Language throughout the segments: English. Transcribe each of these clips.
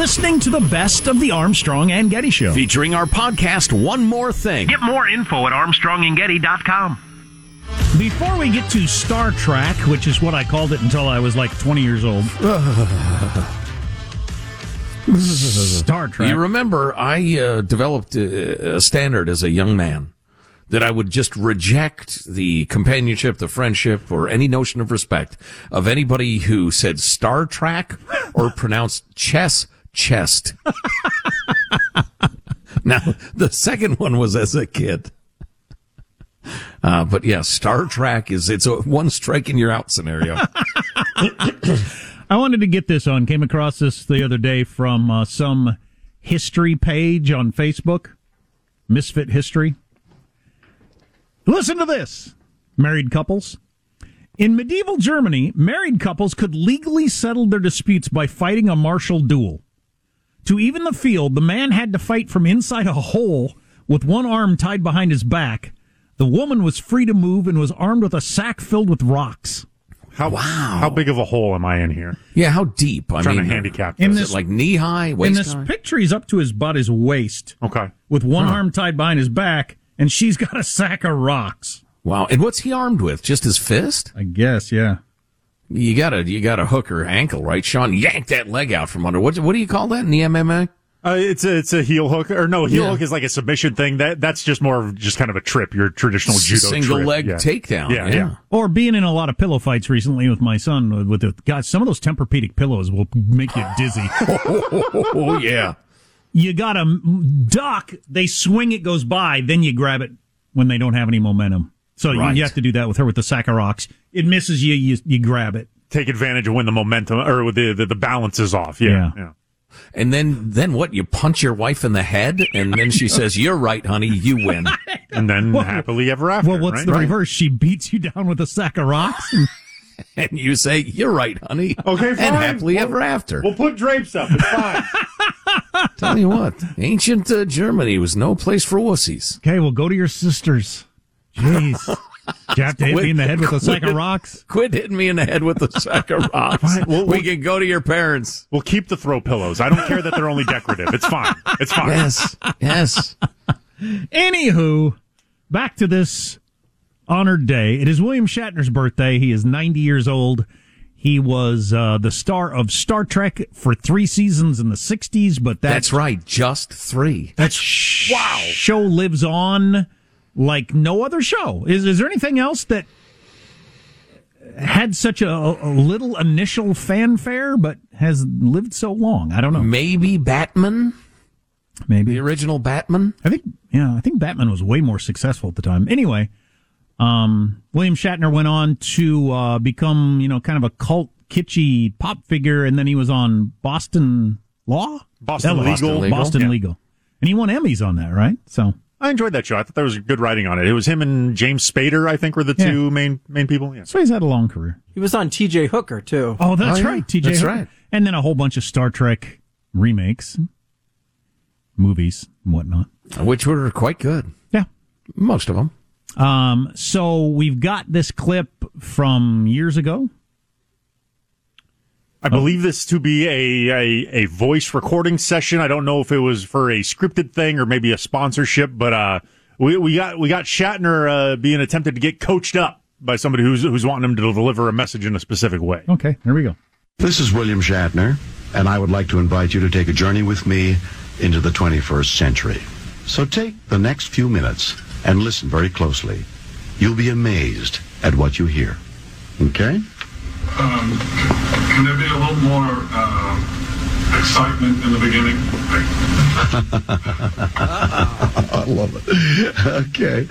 listening to the best of the Armstrong and Getty Show. Featuring our podcast, One More Thing. Get more info at armstrongandgetty.com. Before we get to Star Trek, which is what I called it until I was like 20 years old. Star Trek. You remember, I uh, developed a, a standard as a young man that I would just reject the companionship, the friendship, or any notion of respect of anybody who said Star Trek or pronounced chess chest. now, the second one was as a kid. Uh, but yeah, Star Trek is, it's a one strike and you're out scenario. I wanted to get this on. Came across this the other day from uh, some history page on Facebook, Misfit History. Listen to this married couples. In medieval Germany, married couples could legally settle their disputes by fighting a martial duel. To even the field, the man had to fight from inside a hole with one arm tied behind his back. The woman was free to move and was armed with a sack filled with rocks. How wow. How big of a hole am I in here? Yeah, how deep? I'm I trying mean, to handicap this. in this, like knee high, waist In this high? picture, he's up to his butt, his waist. Okay. With one huh. arm tied behind his back, and she's got a sack of rocks. Wow. And what's he armed with? Just his fist? I guess, yeah. You gotta, you gotta hook her ankle, right? Sean, yank that leg out from under. What, what do you call that in the MMA? Uh, it's a it's a heel hook or no heel yeah. hook is like a submission thing that that's just more of just kind of a trip your traditional judo single trip. leg yeah. takedown yeah, yeah, yeah or being in a lot of pillow fights recently with my son with the guys some of those Tempur-Pedic pillows will make you dizzy oh yeah you gotta duck they swing it goes by then you grab it when they don't have any momentum so right. you, you have to do that with her with the sack of rocks it misses you you, you grab it take advantage of when the momentum or with the, the, the balance is off yeah. yeah. And then, then what? You punch your wife in the head, and then she says, "You're right, honey. You win." And then well, happily ever after. Well, what's right? the reverse? She beats you down with a sack of rocks, and, and you say, "You're right, honey." Okay, fine. And happily we'll, ever after. We'll put drapes up. It's fine. Tell you what, ancient uh, Germany was no place for wussies. Okay, well, go to your sisters. Jeez. You have to hit quit, me in the head with a quit, sack of rocks? Quit hitting me in the head with a sack of rocks. Right, we'll, we can go to your parents. We'll keep the throw pillows. I don't care that they're only decorative. It's fine. It's fine. Yes. Yes. Anywho, back to this honored day. It is William Shatner's birthday. He is 90 years old. He was uh, the star of Star Trek for three seasons in the 60s, but that, that's right, just three. That's wow. show lives on like no other show. Is is there anything else that had such a, a, little initial fanfare but has lived so long? I don't know. Maybe Batman. Maybe the original Batman. I think yeah, I think Batman was way more successful at the time. Anyway, um, William Shatner went on to uh, become you know kind of a cult kitschy pop figure, and then he was on Boston Law, Boston Legal, Boston Legal, Boston yeah. Legal, and he won Emmys on that, right? So I enjoyed that show. I thought there was good writing on it. It was him and James Spader, I think, were the yeah. two main main people. Yeah. So he's had a long career. He was on T.J. Hooker too. Oh, that's oh, yeah. right, T.J. That's Hooker. right. And then a whole bunch of Star Trek remakes, movies, and whatnot, which were quite good. Yeah, most of them. Um, so we've got this clip from years ago. I believe this to be a, a, a voice recording session. I don't know if it was for a scripted thing or maybe a sponsorship, but uh, we we got we got Shatner uh, being attempted to get coached up by somebody who's who's wanting him to deliver a message in a specific way. Okay, here we go. This is William Shatner, and I would like to invite you to take a journey with me into the 21st century. So take the next few minutes and listen very closely. You'll be amazed at what you hear. Okay? Um, can there be a little more uh, excitement in the beginning? I love it. Okay.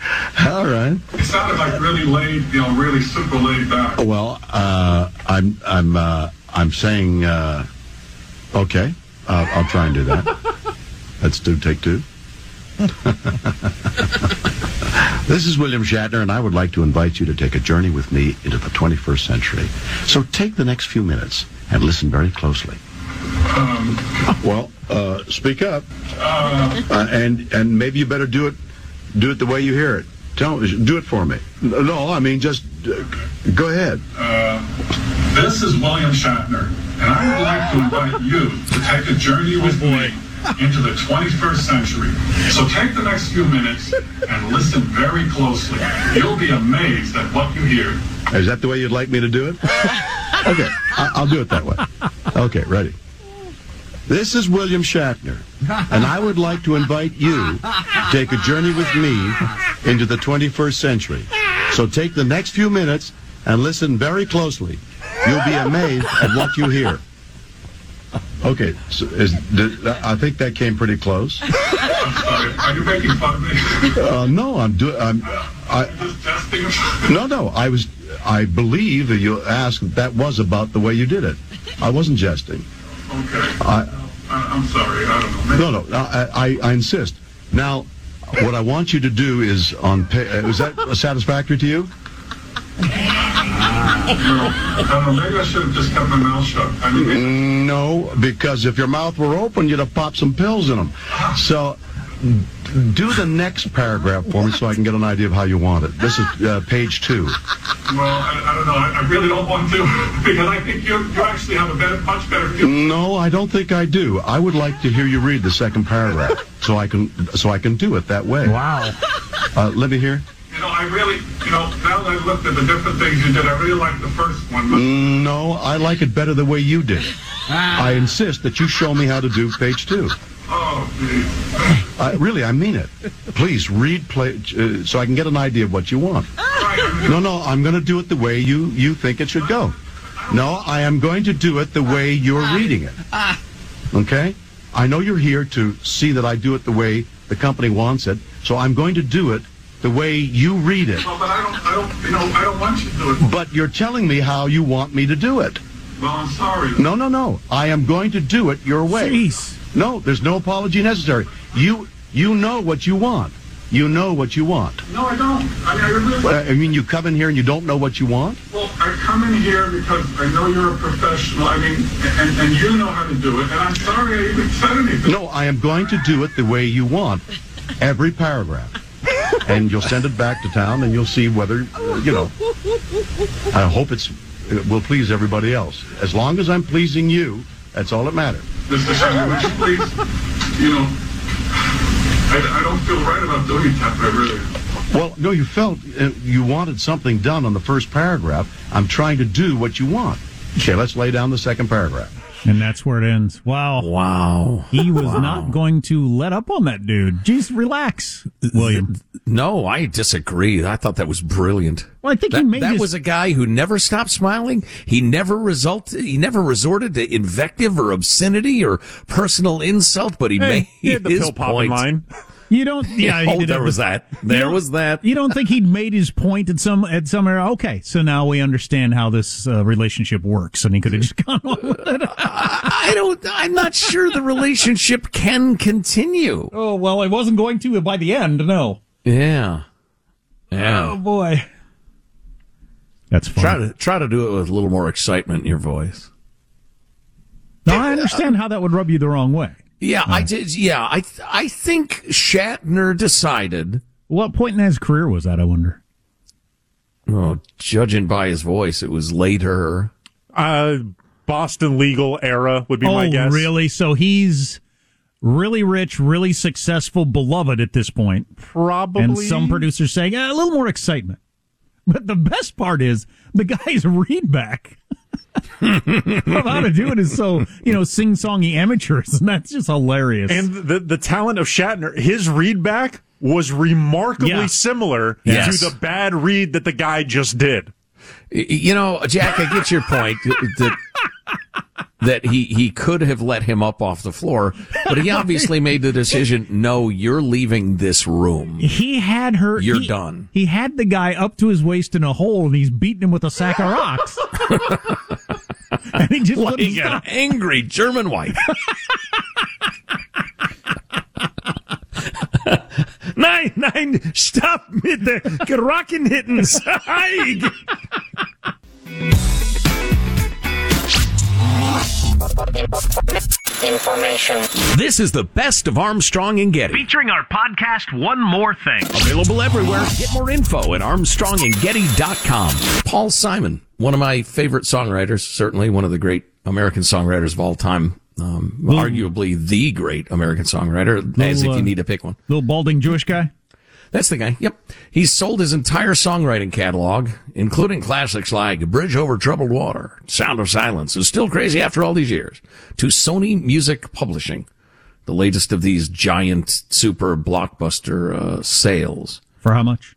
All right. It sounded like really laid, you know, really super laid back. Well, uh, I'm, I'm, uh, I'm saying, uh, okay. I'll try and do that. Let's do take two. This is William Shatner, and I would like to invite you to take a journey with me into the 21st century. So take the next few minutes and listen very closely. Um, well, uh, speak up, uh, uh, and and maybe you better do it do it the way you hear it. Tell do it for me. No, I mean just uh, go ahead. Uh, This is William Shatner, and I would like to invite you to take a journey with me into the 21st century. So take the next few minutes and listen very closely. You'll be amazed at what you hear. Is that the way you'd like me to do it? Okay, I'll do it that way. Okay, ready. This is William Shatner, and I would like to invite you to take a journey with me into the 21st century. So take the next few minutes and listen very closely. You'll be amazed at what you hear. Okay, so is, did, I think that came pretty close. Are you making fun of me? Uh, no, I'm doing. I'm. I. No, no. I was. I believe that you asked that, that was about the way you did it. I wasn't jesting. Okay. I, I, I'm sorry. I don't know. No, no. I, I, I insist. Now, what I want you to do is on. Pa- uh, is that satisfactory to you? I don't know. Maybe I should have just kept my mouth shut. I mean, No, because if your mouth were open, you'd have popped some pills in them. So. Do the next paragraph for me so I can get an idea of how you want it. This is uh, page two. well, I, I don't know. I, I really don't want to because I think you you actually have a better, much better feel. No, I don't think I do. I would like to hear you read the second paragraph so I can so I can do it that way. Wow. Uh, let me hear. You know, I really, you know, now that I've looked at the different things you did, I really like the first one. But No, I like it better the way you did it. I insist that you show me how to do page two. oh, geez. I, really, I mean it. Please read play, uh, so I can get an idea of what you want. Right, I mean, No, no, I'm going to do it the way you you think it should go. No, I am going to do it the way you're reading it. Okay? I know you're here to see that I do it the way the company wants it, so I'm going to do it the way you read it. well, but I don't, I don't, you know, I don't want you to do it. But you're telling me how you want me to do it. Well, I'm sorry. No, no, no. I am going to do it your way. Jeez. No, there's no apology necessary. You you know what you want. You know what you want. No, I don't. I mean, I really. Uh, I mean, you come in here and you don't know what you want. Well, I come in here because I know you're a professional. I mean, and, and you know how to do it. And I'm sorry I even said anything. No, I am going to do it the way you want. Every paragraph. And you'll send it back to town and you'll see whether, uh, you know. I hope it's it will please everybody else. As long as I'm pleasing you, that's all that matters. Mr. Shannon, would you please, you know, I, I don't feel right about doing that, I really. Well, no, you felt uh, you wanted something done on the first paragraph. I'm trying to do what you want. Okay, let's lay down the second paragraph. And that's where it ends. Wow. Wow. He was not going to let up on that dude. Jeez, relax, William. No, I disagree. I thought that was brilliant. Well, I think that, he made that his- was a guy who never stopped smiling. He never result. He never resorted to invective or obscenity or personal insult, but he Hey, made he had the his point. line. You don't. Yeah, oh, there was that. There was that. You don't think he'd made his point at some at some area? Okay, so now we understand how this uh, relationship works, and he could have just gone on with it. I don't. I'm not sure the relationship can continue. Oh well, it wasn't going to by the end. No. Yeah. Yeah. Oh boy. That's fine. Try to try to do it with a little more excitement in your voice. No, I understand how that would rub you the wrong way. Yeah, I did. Yeah, I th- I think Shatner decided. What point in his career was that? I wonder. Oh, judging by his voice, it was later. Uh, Boston legal era would be oh, my guess. really? So he's really rich, really successful, beloved at this point. Probably. And some producers saying "Eh, a little more excitement. But the best part is the guy's read back of how to do it is so, you know, sing songy amateurs. And that's just hilarious. And the the talent of Shatner, his read back was remarkably Yeah. similar Yes. to the bad read that the guy just did. You know, Jack, I get your point that that he he could have let him up off the floor, but he obviously made the decision. No, you're leaving this room. he had her. You're he- done. He had the guy up to his waist in a hole and he's beating him with a sack of rocks. and he just Like wouldn't an angry German wife. Nein, nein, stop mit der Gerockenhitten. Zeig. Information. This is the best of Armstrong and Getty. Featuring our podcast, One More Thing. Available everywhere. Get more info at armstrongandgetty.com. Paul Simon, one of my favorite songwriters, certainly one of the great American songwriters of all time. Um, arguably the great American songwriter, as if you uh, need to pick one. Little balding Jewish guy. That's the guy. Yep. He's sold his entire songwriting catalog, including classics like Bridge Over Troubled Water, Sound of Silence, and Still Crazy After All These Years, to Sony Music Publishing, the latest of these giant super blockbuster uh, sales. For how much?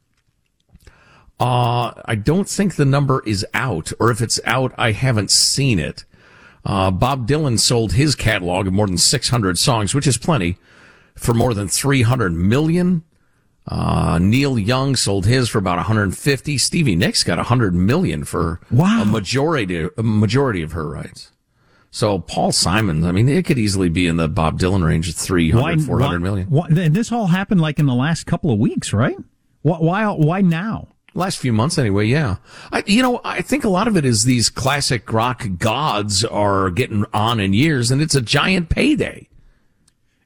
Uh, I don't think the number is out, or if it's out, I haven't seen it. Uh, Bob Dylan sold his catalog of more than 600 songs, which is plenty, for more than 300 million. Uh, Neil Young sold his for about 150. Stevie Nicks got 100 million for Wow. a majority, a majority of her rights. So Paul Simon, I mean, it could easily be in the Bob Dylan range of 300, 400 million. why- this all happened like in the last couple of weeks, right? Why? Why, why now? Last few months, anyway. Yeah, I, you know, I think a lot of it is these classic rock gods are getting on in years, and it's a giant payday.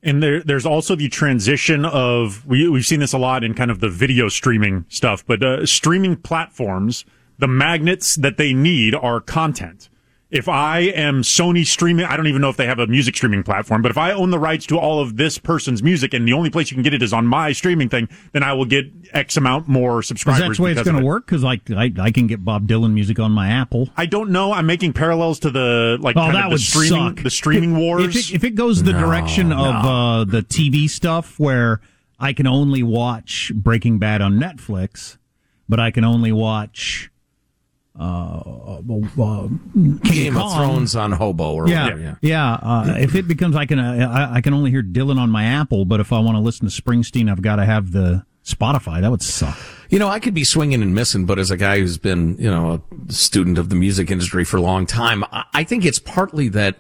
And there, there's also the transition of we, we've seen this a lot in kind of the video streaming stuff, but uh, streaming platforms, the magnets that they need are content. If I am Sony streaming, I don't even know if they have a music streaming platform, but if I own the rights to all of this person's music and the only place you can get it is on my streaming thing, then I will get X amount more Is subscribers. that the way it's because of going to work? Because like I, I can get Bob Dylan music on my Apple. I don't know. I'm making parallels to the like Oh, that the would streaming suck. the streaming If- wars. If it, if it goes the direction of uh, the TV stuff, where I can only watch Breaking Bad on Netflix, but I can only watch uh, uh, uh, Game of Thrones on Hobo or Yeah, whatever. Yeah. yeah. Uh, if it becomes, I can uh, I, I can only hear Dylan on my Apple, but if I want to listen to Springsteen, I've got to have the Spotify. That would suck. You know, I could be swinging and missing, but as a guy who's been, you know, a student of the music industry for a long time, I, I think it's partly that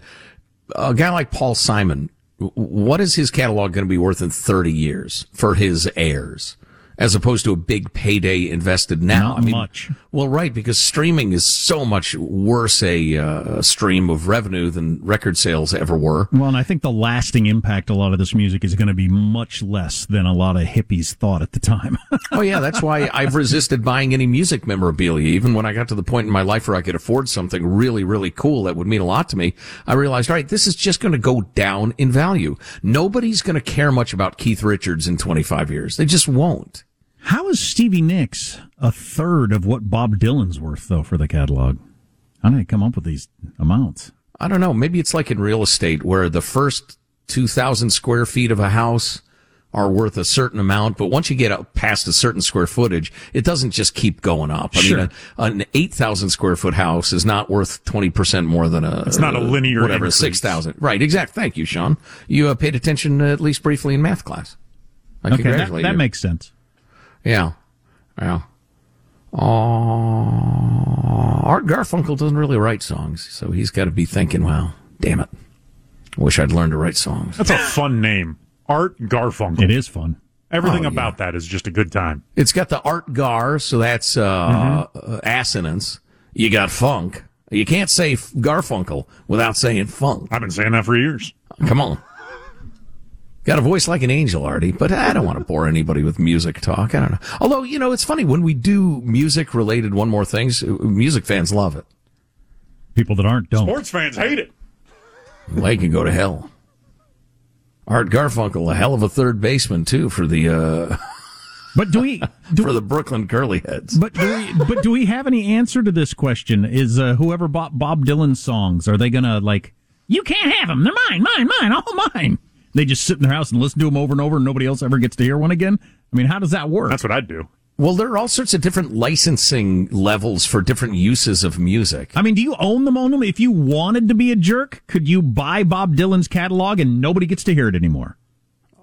a guy like Paul Simon, what is his catalog going to be worth in 30 years for his heirs? As opposed to a big payday invested now. Not much. Well, right, because streaming is so much worse a uh, stream of revenue than record sales ever were. Well, and I think the lasting impact a lot of this music is going to be much less than a lot of hippies thought at the time. Oh yeah, that's why I've resisted buying any music memorabilia. Even when I got to the point in my life where I could afford something really, really cool that would mean a lot to me, I realized, all right, this is just going to go down in value. Nobody's going to care much about Keith Richards in 25 years. They just won't. How is Stevie Nicks a third of what Bob Dylan's worth, though, for the catalog? How did they come up with these amounts? I don't know. Maybe it's like in real estate where the first 2,000 square feet of a house are worth a certain amount, but once you get up past a certain square footage, it doesn't just keep going up. I Sure. mean, a, an 8,000 square foot house is not worth 20% more than a, It's not a linear whatever, 6,000. Right. Exact. Thank you, Sean. You uh, paid attention uh, at least briefly in math class. I Okay, that, that you. makes sense. Yeah. Yeah. Oh, Art Garfunkel doesn't really write songs, so he's got to be thinking, wow, damn it. Wish I'd learned to write songs. That's a fun name, Art Garfunkel. It is fun. Everything Oh, yeah. about that is just a good time. It's got the Art Gar, so that's uh, uh, assonance. You got funk. You can't say Garfunkel without saying funk. I've been saying that for years. Come on. Got a voice like an angel, Artie, but I don't want to bore anybody with music talk. I don't know. Although, you know, it's funny when we do music related one more things, music fans love it. People that aren't don't. Sports fans hate it. They can go to hell. Art Garfunkel, a hell of a third baseman too for the uh, But do we? Do, for the Brooklyn Curly Heads. but do we? But do we have any answer to this question? Is uh, whoever bought Bob Dylan's songs are they gonna like? You can't have them. They're mine, mine, mine, all mine. They just sit in their house and listen to them over and over, and nobody else ever gets to hear one again. I mean, how does that work? That's what I'd do. Well, there are all sorts of different licensing levels for different uses of music. I mean, do you own them? Own them? If you wanted to be a jerk, could you buy Bob Dylan's catalog and nobody gets to hear it anymore?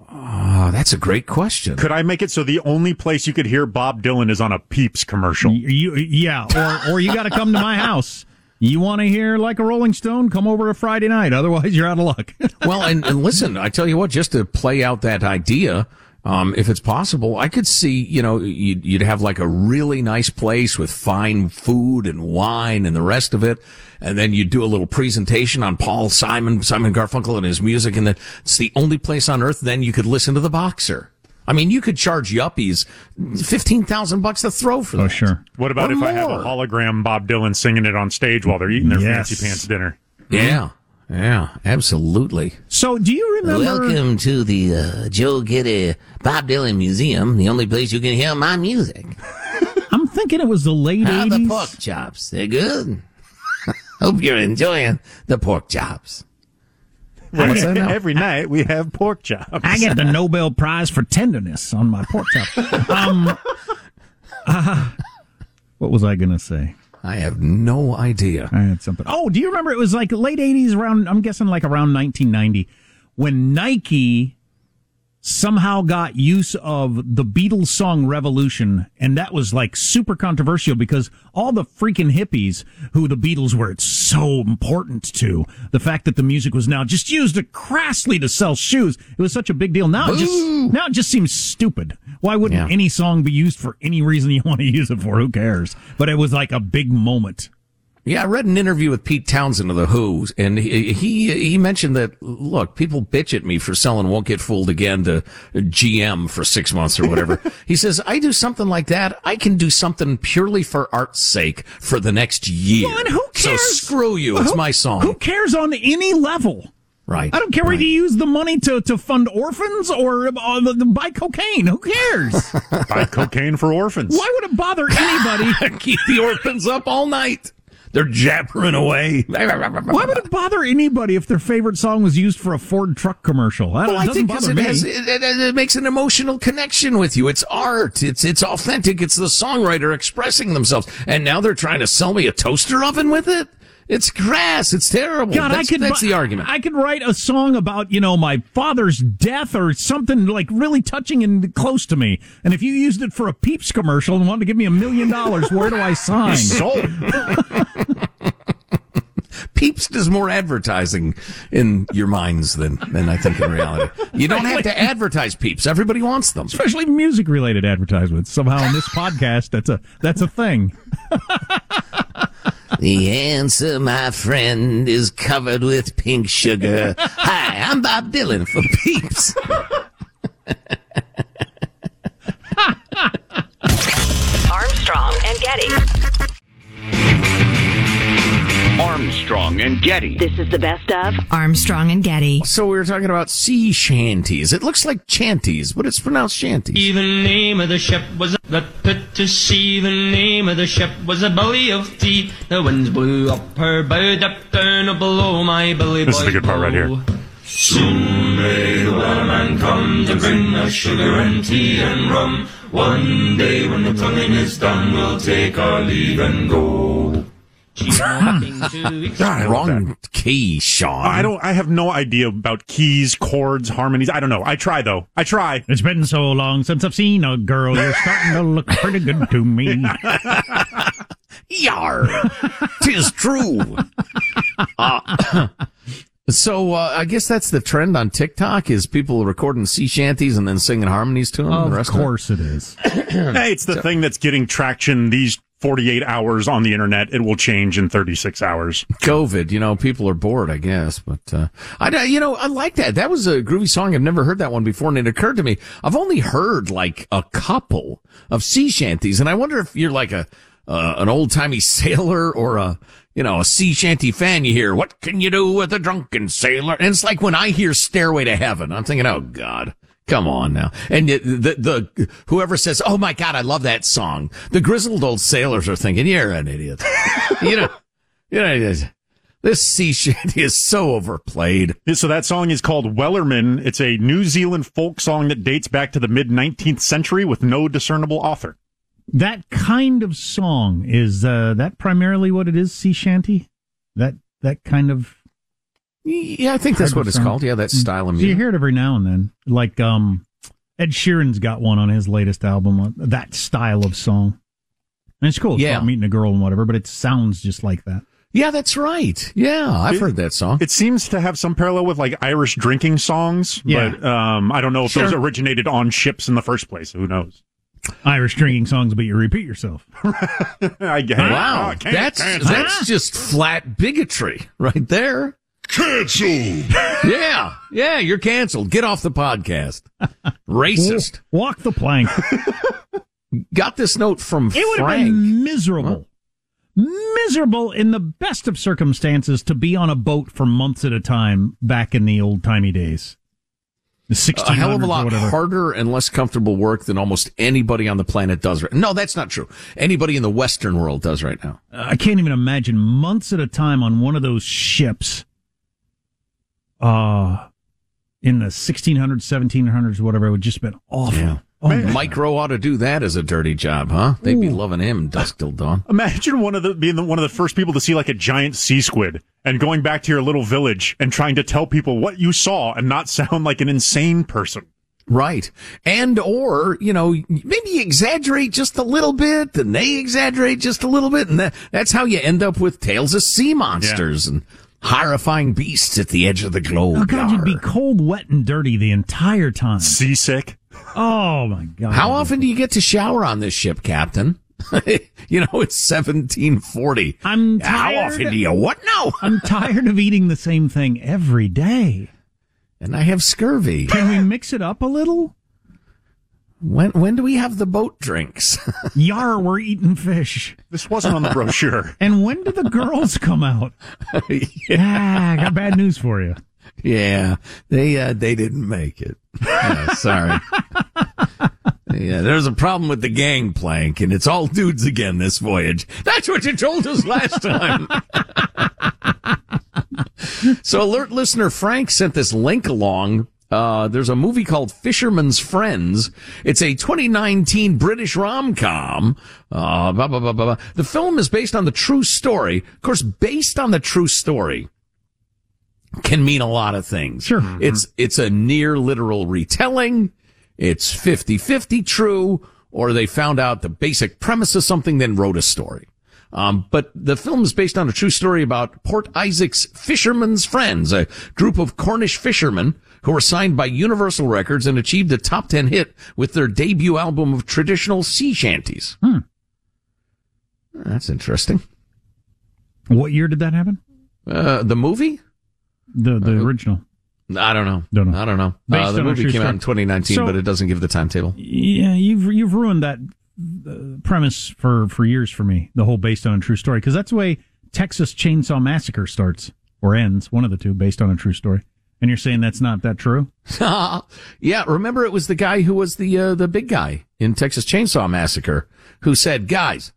Oh, that's a great question. Could I make it so the only place you could hear Bob Dylan is on a Peeps commercial? You, yeah, or or you got to come to my house. You want to hear like a Rolling Stone? Come over a Friday night. Otherwise, you're out of luck. well, and, and listen, I tell you what, just to play out that idea, Um, if it's possible, I could see, you know, you'd, you'd have like a really nice place with fine food and wine and the rest of it. And then you'd do a little presentation on Paul Simon, Simon Garfunkel and his music. And then it's the only place on earth then you could listen to the boxer. I mean, you could charge yuppies 15,000 bucks to throw for that. Oh, sure. What about Or if I have a hologram Bob Dylan singing it on stage while they're eating their Yes. fancy pants dinner? Yeah. Yeah, absolutely. So, do you remember? Welcome to the uh, Joe Getty Bob Dylan Museum, the only place you can hear my music. I'm thinking it was the late How are the 80s. pork chops? They're good. Hope you're enjoying the pork chops. What's? Every night we have pork chops. I get the Nobel Prize for tenderness on my pork chop. Um, uh, what was I going to say? I have no idea. I had something. Oh, do you remember? It was like late 80s, around, I'm guessing like around 1990, when Nike somehow got use of the Beatles song Revolution. And that was like super controversial because all the freaking hippies who the Beatles were so important to, the fact that the music was now just used crassly to sell shoes, it was such a big deal. Now it just, now it just seems stupid. Why wouldn't Yeah. any song be used for any reason you want to use it for? Who cares? But it was like a big moment. Yeah, I read an interview with Pete Townshend of the Who, and he he, he mentioned that look, people bitch at me for selling "Won't Get Fooled Again" to GM for six months or whatever. he says I do something like that. I can do something purely for art's sake for the next year. Well, and who So cares? screw you. It's Who- my song. Who cares on any level? right. I don't care right. whether you use the money to, to fund orphans or uh, the, the, buy cocaine. Who cares? Buy cocaine for orphans. Why would it bother anybody? keep the orphans up all night. They're jabbering away. Why would it bother anybody if their favorite song was used for a Ford truck commercial? That Well, I think it, me. has, it, it, it makes an emotional connection with you. It's art. It's it's authentic. It's the songwriter expressing themselves. And now they're trying to sell me a toaster oven with it. It's grass. It's terrible. God, that's, I could that's the argument. I could write a song about you know my father's death or something like really touching and close to me. And if you used it for a Peeps commercial and wanted to give me a million dollars, where do I sign? Sold. Peeps does more advertising in your minds than than I think in reality. You don't have to advertise Peeps. Everybody wants them. Especially music related advertisements. Somehow in this podcast, that's a that's a thing. The answer, my friend, is covered with pink sugar. Hi, I'm Bob Dylan for Peeps. Getty. This is the best of. Armstrong and Getty. So we were talking about sea shanties. It looks like chanties, but it's pronounced shanties. The name of the ship was that put to sea. The name of the ship was a belly of tea. The winds blew up her bow, up down below my belly. This is the good part right here. Oh. Soon may the wellerman come to bring us sugar and tea and rum. One day when the tonguing is done, we'll take our leave and go. She's walking to God, I love Wrong key, Sean. I don't. I have no idea about keys, chords, harmonies. I don't know. I try though. I try. It's been so long since I've seen a girl. You're starting to look pretty good to me. Yar, tis true. Uh, so uh, I guess that's the trend on TikTok is people recording sea shanties and then singing harmonies to them. the Of rest course it is. Hey, it's the thing that's getting traction these 48 hours on the internet. It will change in 36 hours. COVID, you know, people are bored, I guess. But uh, I, you know, I like that. That was a groovy song. I've never heard that one before, and it occurred to me I've only heard like a couple of sea shanties, and I wonder if you're like a uh, an old timey sailor or a you know a sea shanty fan. You hear what can you do with a drunken sailor? And it's like when I hear Stairway to Heaven, I'm thinking, oh God. Come on now. And the, the, the, whoever says, Oh my God, I love that song. The grizzled old sailors are thinking, you're an idiot. you know, you know, this sea shanty is so overplayed. So that song is called Wellerman. It's a New Zealand folk song that dates back to the mid 19th century with no discernible author. That kind of song is uh, that primarily what it is? Sea shanty. That that kind of. Yeah, I think that's what it's called. Yeah, that style of music. You hear it every now and then. Like um, Ed Sheeran's got one on his latest album. uh, That style of song, and it's cool. It's Yeah. meeting a girl and whatever, but it sounds just like that. Yeah, that's right. Yeah, I've heard that song. It seems to have some parallel with like Irish drinking songs, Yeah. but um, I don't know if Sure. those originated on ships in the first place. Who knows? Irish drinking songs, but you repeat yourself. I guess. Wow, Oh, can't- that's can't- that's just flat bigotry right there. Canceled. yeah, yeah, you're canceled. Get off the podcast. Racist. Walk the plank. Got this note from It would have Frank. been miserable. Miserable in the best of circumstances to be on a boat for months at a time back in the old timey days. The 1600s a hell of a lot harder and less comfortable work than almost anybody on the planet does right. No, that's not true. Anybody in the Western world does right now. I can't even imagine months at a time on one of those ships. Uh in the 1600s, 1700s, whatever. It would just been awful. Yeah. Oh, Mike Rowe ought to do that as a dirty job, huh? They'd be loving him dusk till dawn. Imagine one of the being the, one of the first people to see like a giant sea squid and going back to your little village and trying to tell people what you saw and not sound like an insane person. Right. And or, you know, maybe exaggerate just a little bit and they exaggerate just a little bit. And that, that's how you end up with tales of sea monsters and horrifying beasts at the edge of the globe. Oh God, you'd be cold, wet, and dirty the entire time. Seasick. Oh my God! How often do you get to shower on this ship, Captain? you know, it's 1740. I'm tired. How tired. often do you what now? I'm tired of eating the same thing every day. And I have scurvy. Can we mix it up a little? When when do we have the boat drinks? Yar, we're eating fish. This wasn't on the brochure. And when do the girls come out? yeah, I got bad news for you. yeah, they uh, they didn't make it. Yeah, sorry. yeah, there's a problem with the gangplank, and it's all dudes again this voyage. That's what you told us last time. so, alert listener Frank sent this link along. Uh, there's a movie called Fisherman's Friends. It's a 2019 British rom-com. Uh, blah, blah, blah, blah, blah. The film is based on the true story. Of course, based on the true story can mean a lot of things. Sure. It's, it's a near literal retelling. It's 50-50 true, or they found out the basic premise of something, then wrote a story. Um, but the film is based on a true story about Port Isaac's Fishermen's Friends, a group of Cornish fishermen who were signed by Universal Records and achieved a top 10 hit with their debut album of traditional sea shanties. Hmm. That's interesting. What year did that happen? Uh, the movie? The the Uh, original. I don't know. Don't know. I don't know. Uh, the movie came out in 2019, So- but it doesn't give the timetable. Yeah, you've you've ruined that premise for for years for me. The whole based on a true story because that's the way Texas Chainsaw Massacre starts or ends. One of the two, based on a true story. And you're saying that's not that true? yeah, remember it was the guy who was the uh, the big guy in Texas Chainsaw Massacre who said, "Guys,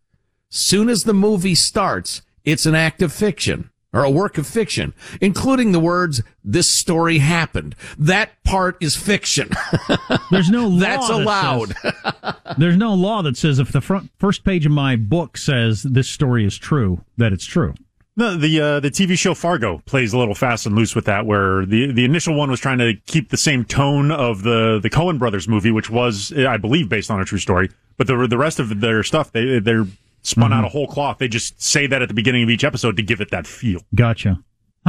soon as the movie starts, it's an act of fiction." Or a work of fiction, including the words, this story happened. That part is fiction. There's no law That's that allowed. says- there's no law that says if the front first page of my book says this story is true, that it's true. No, the uh, the TV show Fargo plays a little fast and loose with that, where the the initial one was trying to keep the same tone of the the Coen brothers movie, which was, I believe, based on a true story. But the the rest of their stuff, they they're spun out of whole cloth. They just say that at the beginning of each episode to give it that feel. Gotcha.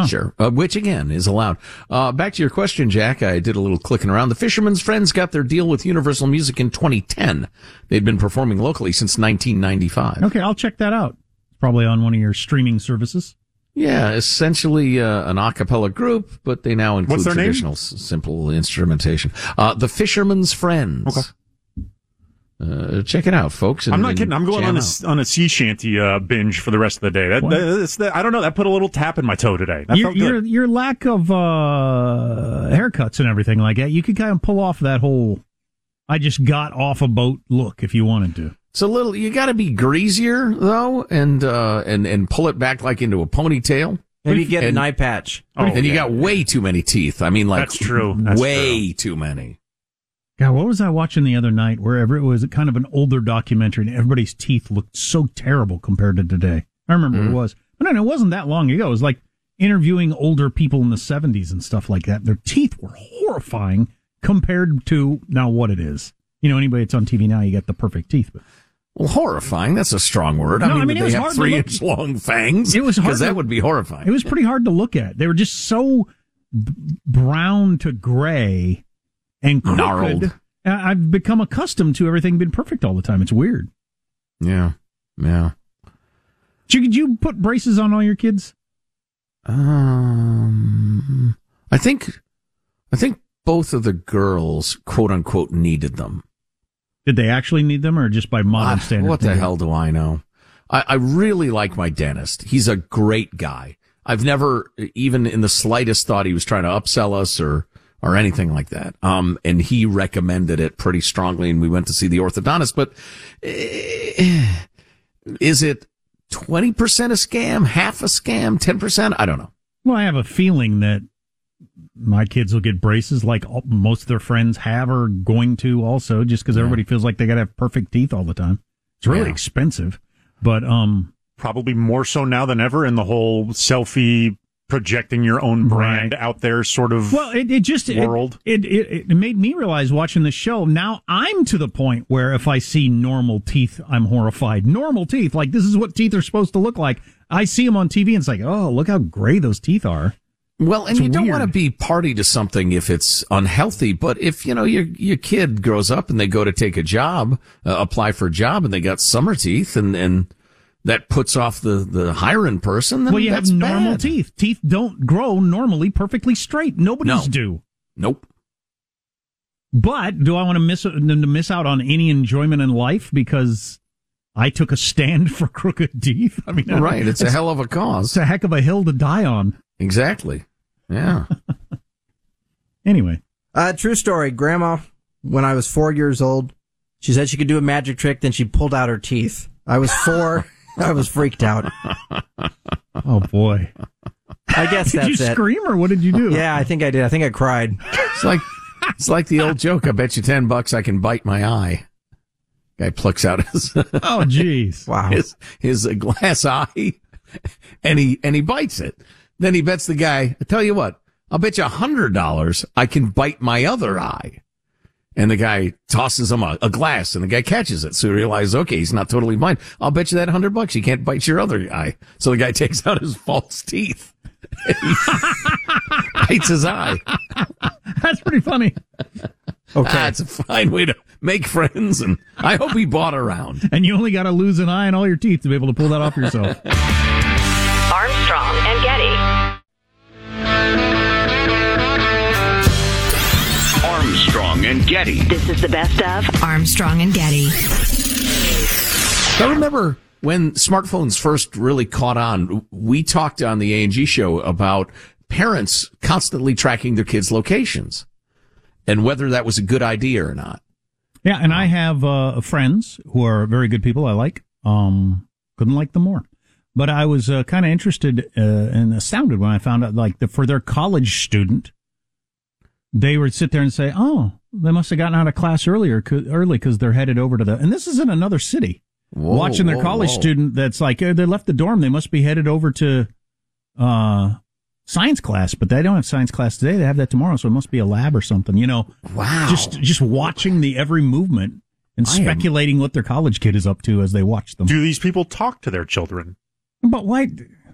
Sure. Uh, which again is allowed. Uh, back to your question, Jack. I did a little clicking around. The Fisherman's Friends got their deal with Universal Music in 2010. They'd been performing locally since 1995. Okay, I'll check that out. Probably on one of your streaming services. Yeah, essentially uh, an a cappella group, but they now include What's their name? traditional s- simple instrumentation. Uh, the Fisherman's Friends. Okay. Uh, check it out, folks. and- I'm not kidding. I'm going on a out. on a sea shanty uh, binge for the rest of the day. That, that- that's- that- I don't know. That put a little tap in my toe today. Your, your your lack of uh, haircuts and everything like that, you could kind of pull off that whole "I just got off a boat" look if you wanted to. It's a little. You got to be greasier though, and uh, and and pull it back like into a ponytail. Maybe get And- an eye patch. and you got way too many teeth. I mean, like That's true. That's way too many. God, what was I watching the other night? Wherever it was kind of an older documentary, and everybody's teeth looked so terrible compared to today. I remember Mm-hmm. it was, but no, it wasn't that long ago. It was like interviewing older people in the '70s and stuff like that. Their teeth were horrifying compared to now what it is. You know, anybody that's on TV now, you get the perfect teeth, but Well, horrifying. That's a strong word. I No, mean, I mean, did it was they have hard three inch long fangs. It was hard because that would be horrifying. It was pretty hard to look at. They were just so b- brown to gray and crooked. I've become accustomed to everything being perfect all the time. It's weird. yeah, yeah. Did you, did you put braces on all your kids? Um, I think, I think both of the girls, quote unquote, needed them. Did they actually need them, or just by modern Ah, standards? What the hell do I know? I, I really like my dentist. He's a great guy. I've never even in the slightest thought he was trying to upsell us or, or anything like that. Um, and he recommended it pretty strongly and we went to see the orthodontist, but eh, is it 20% a scam, half a scam, 10%? I don't know. Well, I have a feeling that my kids will get braces like most of their friends have or going to also, just because everybody feels like they got to have perfect teeth all the time. It's really Yeah. expensive, but um, Probably more so now than ever in the whole selfie projecting your own brand out there sort of well, it, it just it- world. It, it it made me realize watching the show. Now I'm to the point where if I see normal teeth, I'm horrified. Normal teeth, like this is what teeth are supposed to look like. I see them on TV, and it's like, oh, look how gray those teeth are. Well, and It's you don't want to be party to something if it's unhealthy, but if, you know, your, your kid grows up and they go to take a job, uh, apply for a job and they got summer teeth and, and that puts off the, the hiring person, then well, you have normal bad. teeth. Teeth don't grow normally perfectly straight. Nobody's No. do. Nope. But do I want to miss to miss out on any enjoyment in life because I took a stand for crooked teeth? I mean, Right. It's a hell of a cause. It's a heck of a hill to die on. Exactly. Yeah. Anyway, Uh, true story. Grandma, when I was four years old, she said she could do a magic trick, then she pulled out her teeth. I was four. I was freaked out. oh boy. I guess Did that's you it. scream or what did you do? Yeah, I think I did. I think I cried. It's like, it's like the old joke. I bet you 10 bucks I can bite my eye. Guy plucks out his, Oh, jeez. Wow. his, his uh, glass eye and he, and he bites it. Then he bets the guy, I tell you what, I'll bet you a hundred dollars I can bite my other eye. And the guy tosses him a, a glass and the guy catches it. So he realizes, okay, he's not totally blind. I'll bet you that hundred bucks he can't bite your other eye. So the guy takes out his false teeth. bites his eye. That's pretty funny. Ah, okay. That's a fine way to make friends. And I hope he bought around. And you only got to lose an eye and all your teeth to be able to pull that off yourself. Armstrong and Getty. This is the best of Armstrong and Getty. I remember when smartphones first really caught on, we talked on the A&G show about parents constantly tracking their kids' locations and whether that was a good idea or not. Yeah, and I have uh, friends who are very good people I like. Um, couldn't like them more. But I was uh, kind of interested uh, and astounded when I found out, like, the, for their college student, they would sit there and say, "Oh, they must have gotten out of class earlier, early because they're headed over to the." And this is in another city. Whoa, watching their whoa, college whoa. student that's like uh, they left the dorm they must be headed over to uh science class but they don't have science class today they have that tomorrow so it must be a lab or something you know Wow. just just watching the every movement and I am- speculating what their college kid is up to as they watch them Do these people talk to their children? but why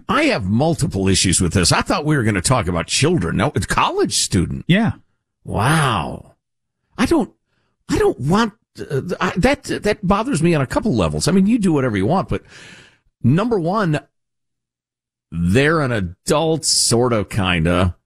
I have multiple issues with this. I thought we were going to talk about children. No, it's college student. yeah Wow. I don't, I don't want, uh, I, that, that bothers me on a couple levels. I mean, you do whatever you want, but number one, they're an adult, sort of, kinda.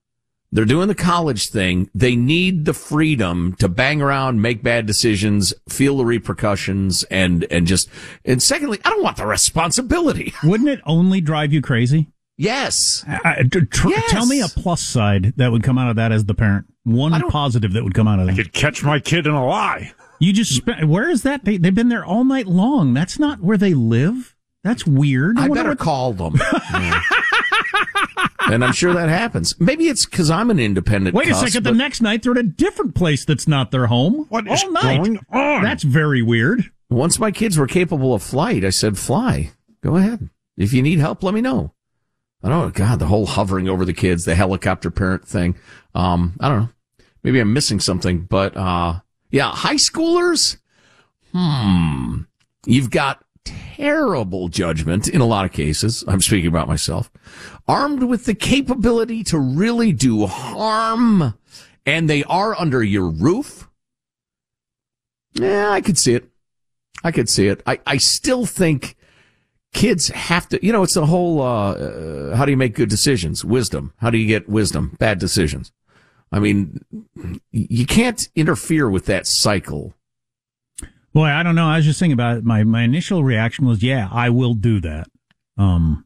They're doing the college thing. They need the freedom to bang around, make bad decisions, feel the repercussions, and, and just, and secondly, I don't want the responsibility. wouldn't it only drive you crazy Yes. I- I- tr- tr- Yes. tell me a plus side that would come out of that as the parent one positive that would come out of that You Could catch my kid in a lie. You just spent, where is that? They, they've been there all night long. That's not where they live. That's weird. I wonder better what- call them. Yeah. and I'm sure that happens. Maybe it's because I'm an independent. Wait a second. but The next night they're at a different place that's not their home. What all is night. going on? That's very weird. once my kids were capable of flight, I said, "Fly, go ahead. If you need help, let me know." I don't know. God, the whole hovering over the kids, the helicopter parent thing. Um, I don't know. Maybe I'm missing something, but uh, yeah, high schoolers. Hmm. You've got terrible judgment in a lot of cases. I'm speaking about myself. Armed with the capability to really do harm, and they are under your roof. Yeah, I could see it. I could see it. I, I still think kids have to, you know, it's the whole, uh, uh, how do you make good decisions? Wisdom. How do you get wisdom? Bad decisions. I mean, you can't interfere with that cycle. Boy, I don't know. I was just thinking about it. My, my initial reaction was, yeah, I will do that. Um,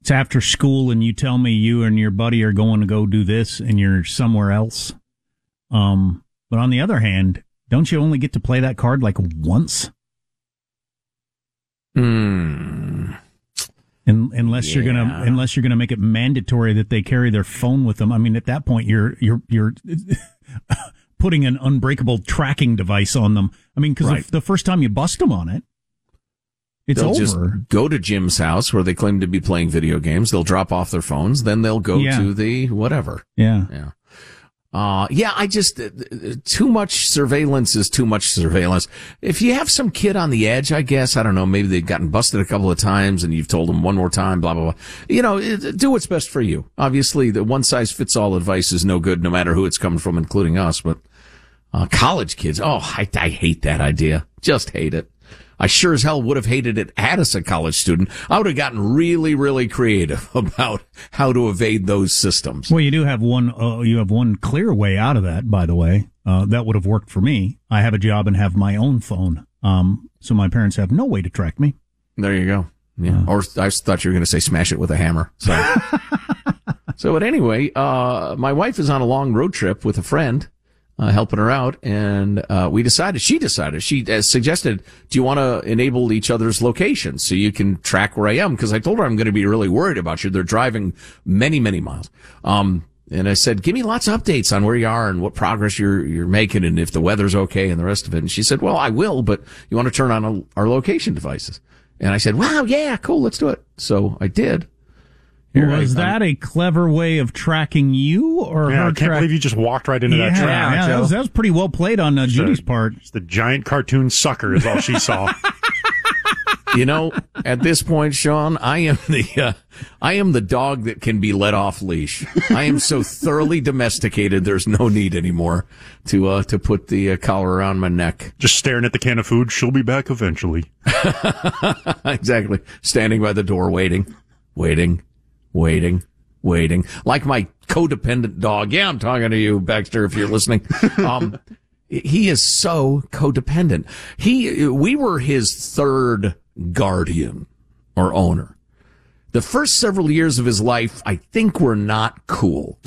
it's after school and you tell me you and your buddy are going to go do this and you're somewhere else. Um, but on the other hand, don't you only get to play that card like once? Hmm. Un unless you're gonna, unless you're gonna make it mandatory that they carry their phone with them. I mean, at that point, you're you're you're putting an unbreakable tracking device on them. I mean, because Right. the first time you bust them on it, it's they'll over. just go to Jim's house where they claim to be playing video games. They'll drop off their phones. Then they'll go Yeah. to the whatever. yeah. Yeah. Uh, yeah, I just, uh, uh, too much surveillance is too much surveillance. If you have some kid on the edge, I guess, I don't know, maybe they've gotten busted a couple of times and you've told them one more time, blah, blah, blah. You know, it, do what's best for you. Obviously, the one size fits all advice is no good, no matter who it's coming from, including us, but, uh, college kids, oh, I, I hate that idea. Just hate it. I sure as hell would have hated it had as a college student. I would have gotten really, really creative about how to evade those systems. Well, you do have one. Uh, you have one clear way out of that. By the way, uh, that would have worked for me. I have a job and have my own phone. Um, so my parents have no way to track me. There you go. Yeah. Or I thought you were going to say smash it with a hammer. So, so but anyway, uh, my wife is on a long road trip with a friend, uh, helping her out. And, uh, we decided, she decided, she uh, suggested, do you want to enable each other's locations so you can track where I am? Cause I told her I'm going to be really worried about you. They're driving many, many miles. Um, and I said, give me lots of updates on where you are and what progress you're, you're making and if the weather's okay and the rest of it. And she said, well, I will, but you want to turn on a, our location devices. And I said, wow, yeah, cool. Let's do it. So I did. Here I- Was that a clever way of tracking you, or Yeah, her I can't track- believe you just walked right into yeah, that trap. yeah, that was, that was pretty well played on uh, Judy's part. It's the giant cartoon sucker is all she saw. you know, at this point, Sean, I am the, uh, I am the dog that can be let off leash. I am so thoroughly domesticated. There's no need anymore to, uh, to put the uh, collar around my neck. just staring at the can of food. She'll be back eventually. exactly. Standing by the door, waiting, waiting, waiting, waiting. Like my codependent dog. Yeah, I'm talking to you, Baxter, if you're listening. Um, he is so codependent. He, we were his third guardian or owner. The first several years of his life, I think were not cool.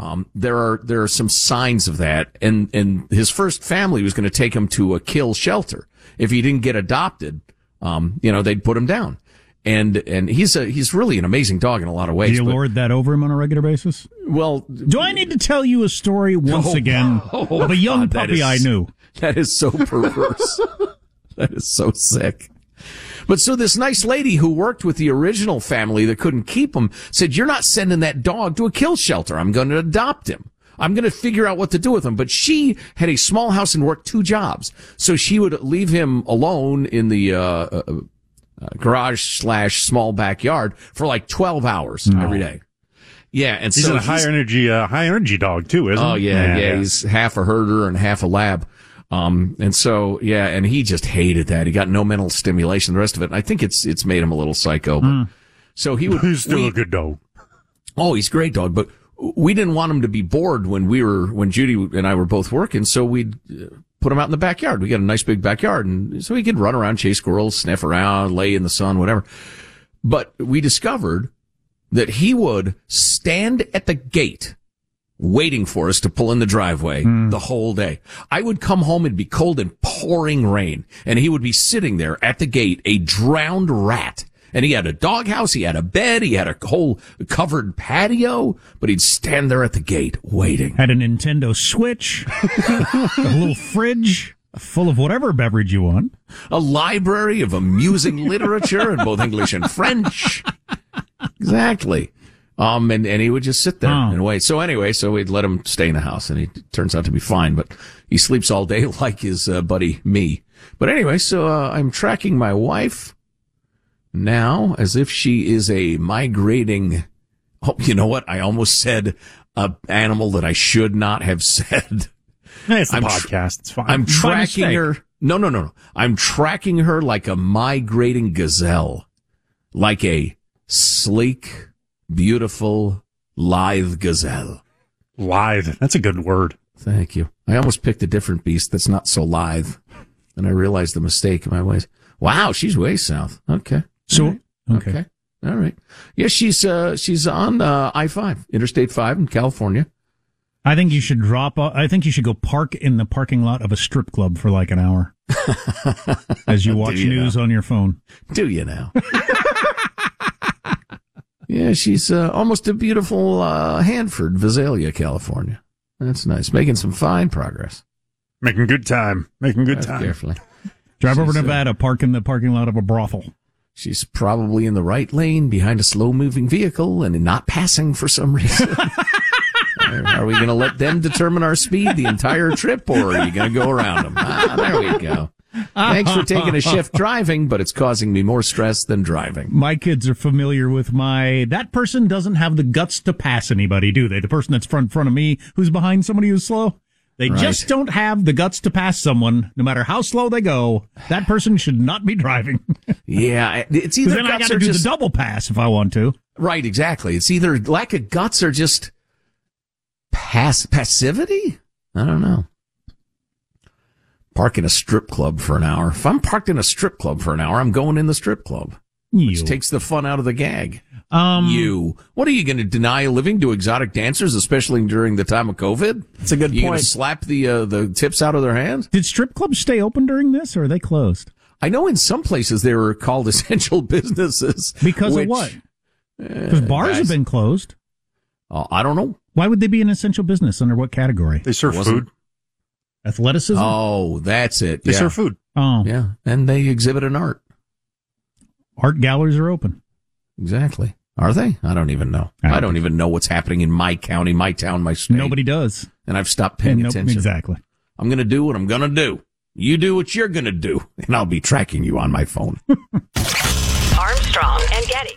Um, there are, there are some signs of that. And, and his first family was going to take him to a kill shelter. If he didn't get adopted, um, you know, they'd put him down. And, and he's a, he's really an amazing dog in a lot of Do ways. you but- lord that over him on a regular basis? well, Do I need to tell you a story once Oh, again oh, of a young God, puppy is- I knew? That is so perverse. that is so sick. But so this nice lady who worked with the original family that couldn't keep him said, you're not sending that dog to a kill shelter. I'm going to adopt him. I'm going to figure out what to do with him. But she had a small house and worked two jobs. So she would leave him alone in the, uh, uh, garage slash small backyard for like 12 hours every day. Yeah. And He's so a high energy, uh, high energy dog too, isn't he? Oh he? yeah, yeah, He's half a herder and half a lab. Um, and so, yeah, and he just hated that. He got no mental stimulation, the rest of it. And I think it's, it's made him a little psycho. But, So he would, He's still we- a good dog. Oh, he's a great dog, but we didn't want him to be bored when we were, when Judy and I were both working. So we'd uh, put him out in the backyard. We got a nice big backyard. And so he could run around, chase squirrels, sniff around, lay in the sun, whatever. But we discovered that he would stand at the gate waiting for us to pull in the driveway hmm. the whole day. I would come home and be cold and pouring rain and he would be sitting there at the gate, a drowned rat. And he had a doghouse, he had a bed, he had a whole covered patio, but he'd stand there at the gate waiting. Had a Nintendo Switch, a little fridge full of whatever beverage you want. A library of amusing literature in both English and French. Exactly. Um, and, and he would just sit there Oh. and wait. So anyway, so we'd let him stay in the house and he turns out to be fine, but he sleeps all day like his uh, buddy me. But anyway, so uh, I'm tracking my wife now as if she is a migrating. Oh, you know what? I almost said a animal that I should not have said. It's the I'm tr- podcast. It's fine. I'm tracking her. No, no, no, no. I'm tracking her like a migrating gazelle, like a sleek, beautiful, lithe gazelle. Lithe. That's a good word. Thank you. I almost picked a different beast that's not so lithe. And I realized the mistake in my ways. Wow, she's way south. Okay. So, All right. okay. okay. All right. Yeah, she's uh she's on uh, I five, Interstate five in California. I think you should drop. o- I think you should go park in the parking lot of a strip club for like an hour as you watch you news on your phone. Do you now? yeah, she's uh, almost a beautiful uh, Hanford, Visalia, California. That's nice. Making some fine progress. Making good time. Making good Drive time. Carefully. Drive over She's, to uh, Nevada, park in the parking lot of a brothel. She's probably in the right lane behind a slow moving vehicle and not passing for some reason. are we going to let them determine our speed the entire trip or are you going to go around them? Ah, there we go. Thanks for taking a shift driving, but it's causing me more stress than driving. My kids are familiar with my. That person doesn't have the guts to pass anybody, do they? The person that's front front of me, who's behind somebody who's slow. They Right. just don't have the guts to pass someone, no matter how slow they go. That person should not be driving. Yeah, it's either then I got to do just the double pass if I want to. right. Exactly. It's either lack of guts or just pass passivity. I don't know. Park in a strip club for an hour. If I'm parked in a strip club for an hour, I'm going in the strip club, which takes the fun out of the gag. Um, you. What are you going to deny a living to exotic dancers, especially during the time of COVID? It's a good You going to point. slap the uh, the tips out of their hands? Did strip clubs stay open during this, or are they closed? I know in some places they were called essential businesses Because which- of what? Because bars guys. have been closed. Uh, I don't know. Why would they be an essential business? Under what category? They serve food. Athleticism. Oh, that's it. They yeah. serve food. Oh, Yeah, and they exhibit an art. art galleries are open. Exactly. Are they? I don't even know. I don't I don't even know what's happening in my county, my town, my state. Nobody does. And I've stopped paying And nope, attention. exactly. I'm going to do what I'm going to do. You do what you're going to do, and I'll be tracking you on my phone. Armstrong and Getty.